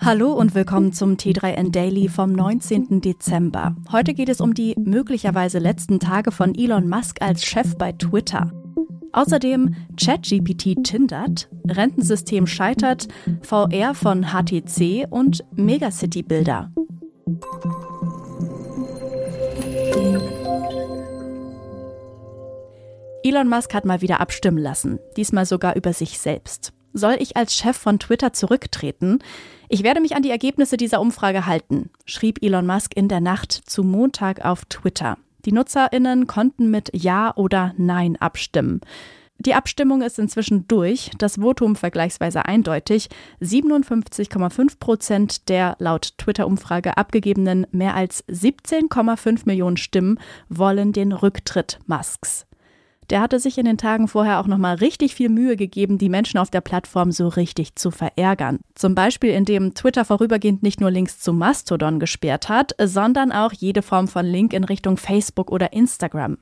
Hallo und willkommen zum T3N Daily vom 19. Dezember. Heute geht es um die möglicherweise letzten Tage von Elon Musk als Chef bei Twitter. Außerdem ChatGPT tindert, Rentensystem scheitert, VR von HTC und Megacity-Bilder. Elon Musk hat mal wieder abstimmen lassen, diesmal sogar über sich selbst. Soll ich als Chef von Twitter zurücktreten? Ich werde mich an die Ergebnisse dieser Umfrage halten, schrieb Elon Musk in der Nacht zu Montag auf Twitter. Die Nutzerinnen konnten mit Ja oder Nein abstimmen. Die Abstimmung ist inzwischen durch, das Votum vergleichsweise eindeutig. 57,5 Prozent der laut Twitter-Umfrage abgegebenen mehr als 17,5 Millionen Stimmen wollen den Rücktritt Musks. Der hatte sich in den Tagen vorher auch nochmal richtig viel Mühe gegeben, die Menschen auf der Plattform so richtig zu verärgern. Zum Beispiel, indem Twitter vorübergehend nicht nur Links zu Mastodon gesperrt hat, sondern auch jede Form von Link in Richtung Facebook oder Instagram.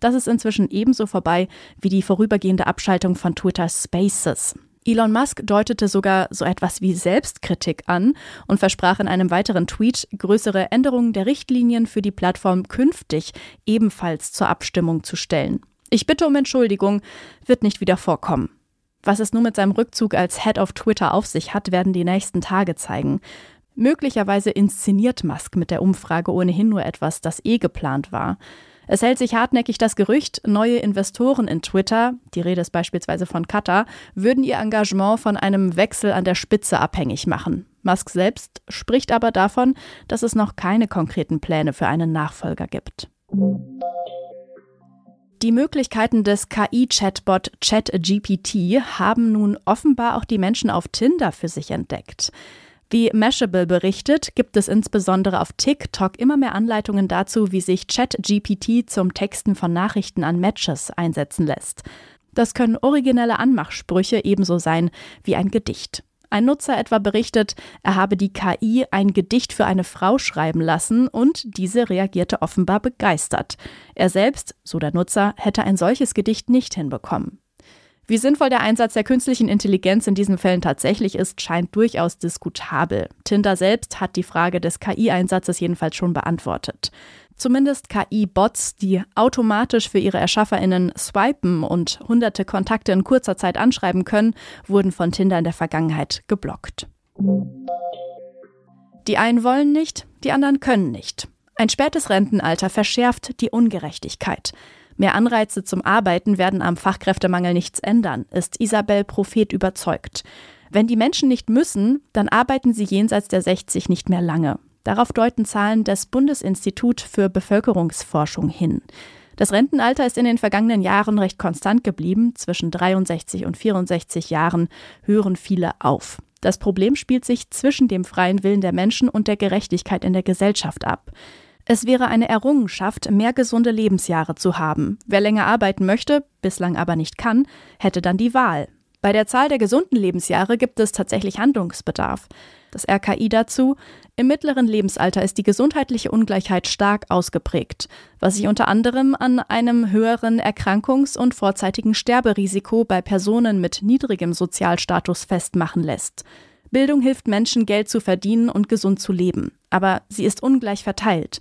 Das ist inzwischen ebenso vorbei wie die vorübergehende Abschaltung von Twitter Spaces. Elon Musk deutete sogar so etwas wie Selbstkritik an und versprach in einem weiteren Tweet, größere Änderungen der Richtlinien für die Plattform künftig ebenfalls zur Abstimmung zu stellen. Ich bitte um Entschuldigung, wird nicht wieder vorkommen. Was es nun mit seinem Rückzug als Head of Twitter auf sich hat, werden die nächsten Tage zeigen. Möglicherweise inszeniert Musk mit der Umfrage ohnehin nur etwas, das eh geplant war. Es hält sich hartnäckig das Gerücht, neue Investoren in Twitter, die Rede ist beispielsweise von Qatar, würden ihr Engagement von einem Wechsel an der Spitze abhängig machen. Musk selbst spricht aber davon, dass es noch keine konkreten Pläne für einen Nachfolger gibt. Die Möglichkeiten des KI-Chatbot ChatGPT haben nun offenbar auch die Menschen auf Tinder für sich entdeckt. Wie Mashable berichtet, gibt es insbesondere auf TikTok immer mehr Anleitungen dazu, wie sich ChatGPT zum Texten von Nachrichten an Matches einsetzen lässt. Das können originelle Anmachsprüche ebenso sein wie ein Gedicht. Ein Nutzer etwa berichtet, er habe die KI ein Gedicht für eine Frau schreiben lassen und diese reagierte offenbar begeistert. Er selbst, so der Nutzer, hätte ein solches Gedicht nicht hinbekommen. Wie sinnvoll der Einsatz der künstlichen Intelligenz in diesen Fällen tatsächlich ist, scheint durchaus diskutabel. Tinder selbst hat die Frage des KI-Einsatzes jedenfalls schon beantwortet. Zumindest KI-Bots, die automatisch für ihre ErschafferInnen swipen und hunderte Kontakte in kurzer Zeit anschreiben können, wurden von Tinder in der Vergangenheit geblockt. Die einen wollen nicht, die anderen können nicht. Ein spätes Rentenalter verschärft die Ungerechtigkeit. Mehr Anreize zum Arbeiten werden am Fachkräftemangel nichts ändern, ist Isabel Prophet überzeugt. Wenn die Menschen nicht müssen, dann arbeiten sie jenseits der 60 nicht mehr lange. Darauf deuten Zahlen des Bundesinstitut für Bevölkerungsforschung hin. Das Rentenalter ist in den vergangenen Jahren recht konstant geblieben. Zwischen 63 und 64 Jahren hören viele auf. Das Problem spielt sich zwischen dem freien Willen der Menschen und der Gerechtigkeit in der Gesellschaft ab. Es wäre eine Errungenschaft, mehr gesunde Lebensjahre zu haben. Wer länger arbeiten möchte, bislang aber nicht kann, hätte dann die Wahl. Bei der Zahl der gesunden Lebensjahre gibt es tatsächlich Handlungsbedarf. Das RKI dazu, im mittleren Lebensalter ist die gesundheitliche Ungleichheit stark ausgeprägt, was sich unter anderem an einem höheren Erkrankungs- und vorzeitigen Sterberisiko bei Personen mit niedrigem Sozialstatus festmachen lässt. Bildung hilft Menschen, Geld zu verdienen und gesund zu leben, aber sie ist ungleich verteilt.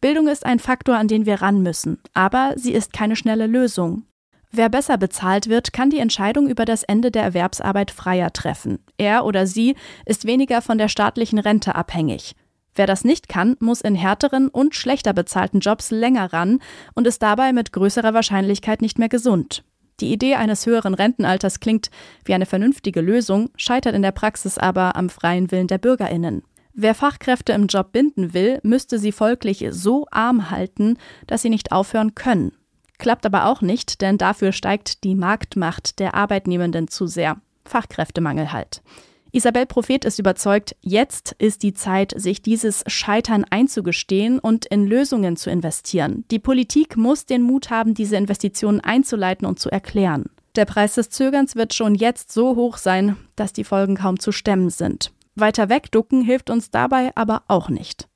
Bildung ist ein Faktor, an den wir ran müssen, aber sie ist keine schnelle Lösung. Wer besser bezahlt wird, kann die Entscheidung über das Ende der Erwerbsarbeit freier treffen. Er oder sie ist weniger von der staatlichen Rente abhängig. Wer das nicht kann, muss in härteren und schlechter bezahlten Jobs länger ran und ist dabei mit größerer Wahrscheinlichkeit nicht mehr gesund. Die Idee eines höheren Rentenalters klingt wie eine vernünftige Lösung, scheitert in der Praxis aber am freien Willen der Bürgerinnen. Wer Fachkräfte im Job binden will, müsste sie folglich so arm halten, dass sie nicht aufhören können. Klappt aber auch nicht, denn dafür steigt die Marktmacht der Arbeitnehmenden zu sehr. Fachkräftemangel halt. Isabel Prophet ist überzeugt, jetzt ist die Zeit, sich dieses Scheitern einzugestehen und in Lösungen zu investieren. Die Politik muss den Mut haben, diese Investitionen einzuleiten und zu erklären. Der Preis des Zögerns wird schon jetzt so hoch sein, dass die Folgen kaum zu stemmen sind. Weiter wegducken hilft uns dabei aber auch nicht.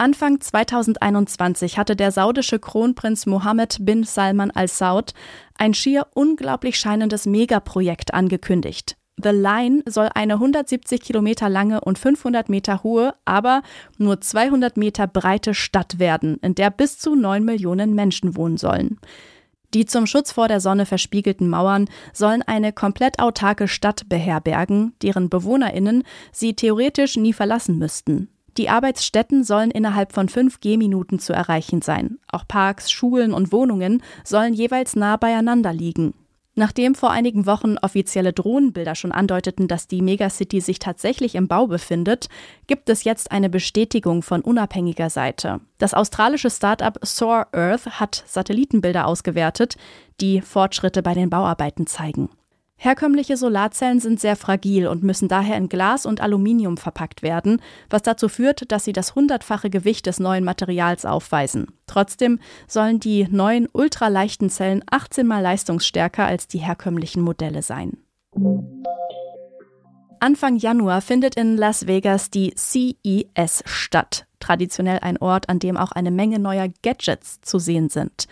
Anfang 2021 hatte der saudische Kronprinz Mohammed bin Salman al Saud ein schier unglaublich scheinendes Megaprojekt angekündigt. The Line soll eine 170 Kilometer lange und 500 Meter hohe, aber nur 200 Meter breite Stadt werden, in der bis zu 9 Millionen Menschen wohnen sollen. Die zum Schutz vor der Sonne verspiegelten Mauern sollen eine komplett autarke Stadt beherbergen, deren Bewohnerinnen sie theoretisch nie verlassen müssten. Die Arbeitsstätten sollen innerhalb von fünf Gehminuten zu erreichen sein. Auch Parks, Schulen und Wohnungen sollen jeweils nah beieinander liegen. Nachdem vor einigen Wochen offizielle Drohnenbilder schon andeuteten, dass die Megacity sich tatsächlich im Bau befindet, gibt es jetzt eine Bestätigung von unabhängiger Seite. Das australische Startup Soar Earth hat Satellitenbilder ausgewertet, die Fortschritte bei den Bauarbeiten zeigen. Herkömmliche Solarzellen sind sehr fragil und müssen daher in Glas und Aluminium verpackt werden, was dazu führt, dass sie das hundertfache Gewicht des neuen Materials aufweisen. Trotzdem sollen die neuen ultraleichten Zellen 18 mal leistungsstärker als die herkömmlichen Modelle sein. Anfang Januar findet in Las Vegas die CES statt, traditionell ein Ort, an dem auch eine Menge neuer Gadgets zu sehen sind.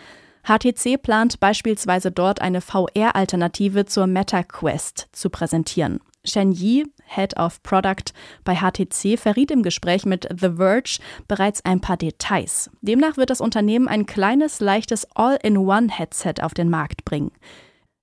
HTC plant beispielsweise dort eine VR-Alternative zur MetaQuest zu präsentieren. Shen Yi, Head of Product bei HTC, verriet im Gespräch mit The Verge bereits ein paar Details. Demnach wird das Unternehmen ein kleines, leichtes All-in-One-Headset auf den Markt bringen.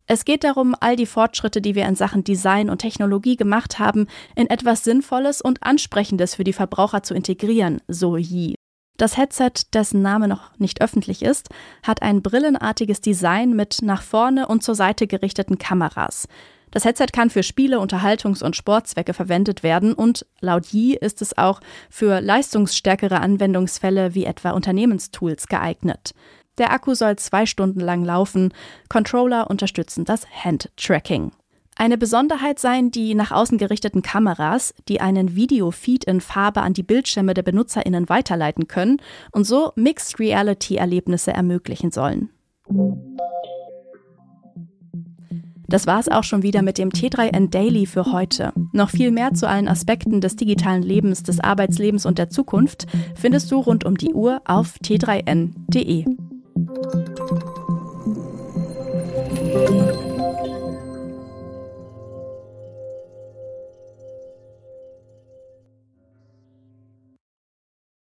Es geht darum, all die Fortschritte, die wir in Sachen Design und Technologie gemacht haben, in etwas Sinnvolles und Ansprechendes für die Verbraucher zu integrieren, so Yi. Das Headset, dessen Name noch nicht öffentlich ist, hat ein brillenartiges Design mit nach vorne und zur Seite gerichteten Kameras. Das Headset kann für Spiele, Unterhaltungs- und Sportzwecke verwendet werden und laut Yi ist es auch für leistungsstärkere Anwendungsfälle wie etwa Unternehmenstools geeignet. Der Akku soll zwei Stunden lang laufen. Controller unterstützen das Hand-Tracking. Eine Besonderheit seien die nach außen gerichteten Kameras, die einen Videofeed in Farbe an die Bildschirme der BenutzerInnen weiterleiten können und so Mixed Reality Erlebnisse ermöglichen sollen. Das war es auch schon wieder mit dem T3N Daily für heute. Noch viel mehr zu allen Aspekten des digitalen Lebens, des Arbeitslebens und der Zukunft findest du rund um die Uhr auf t3n.de.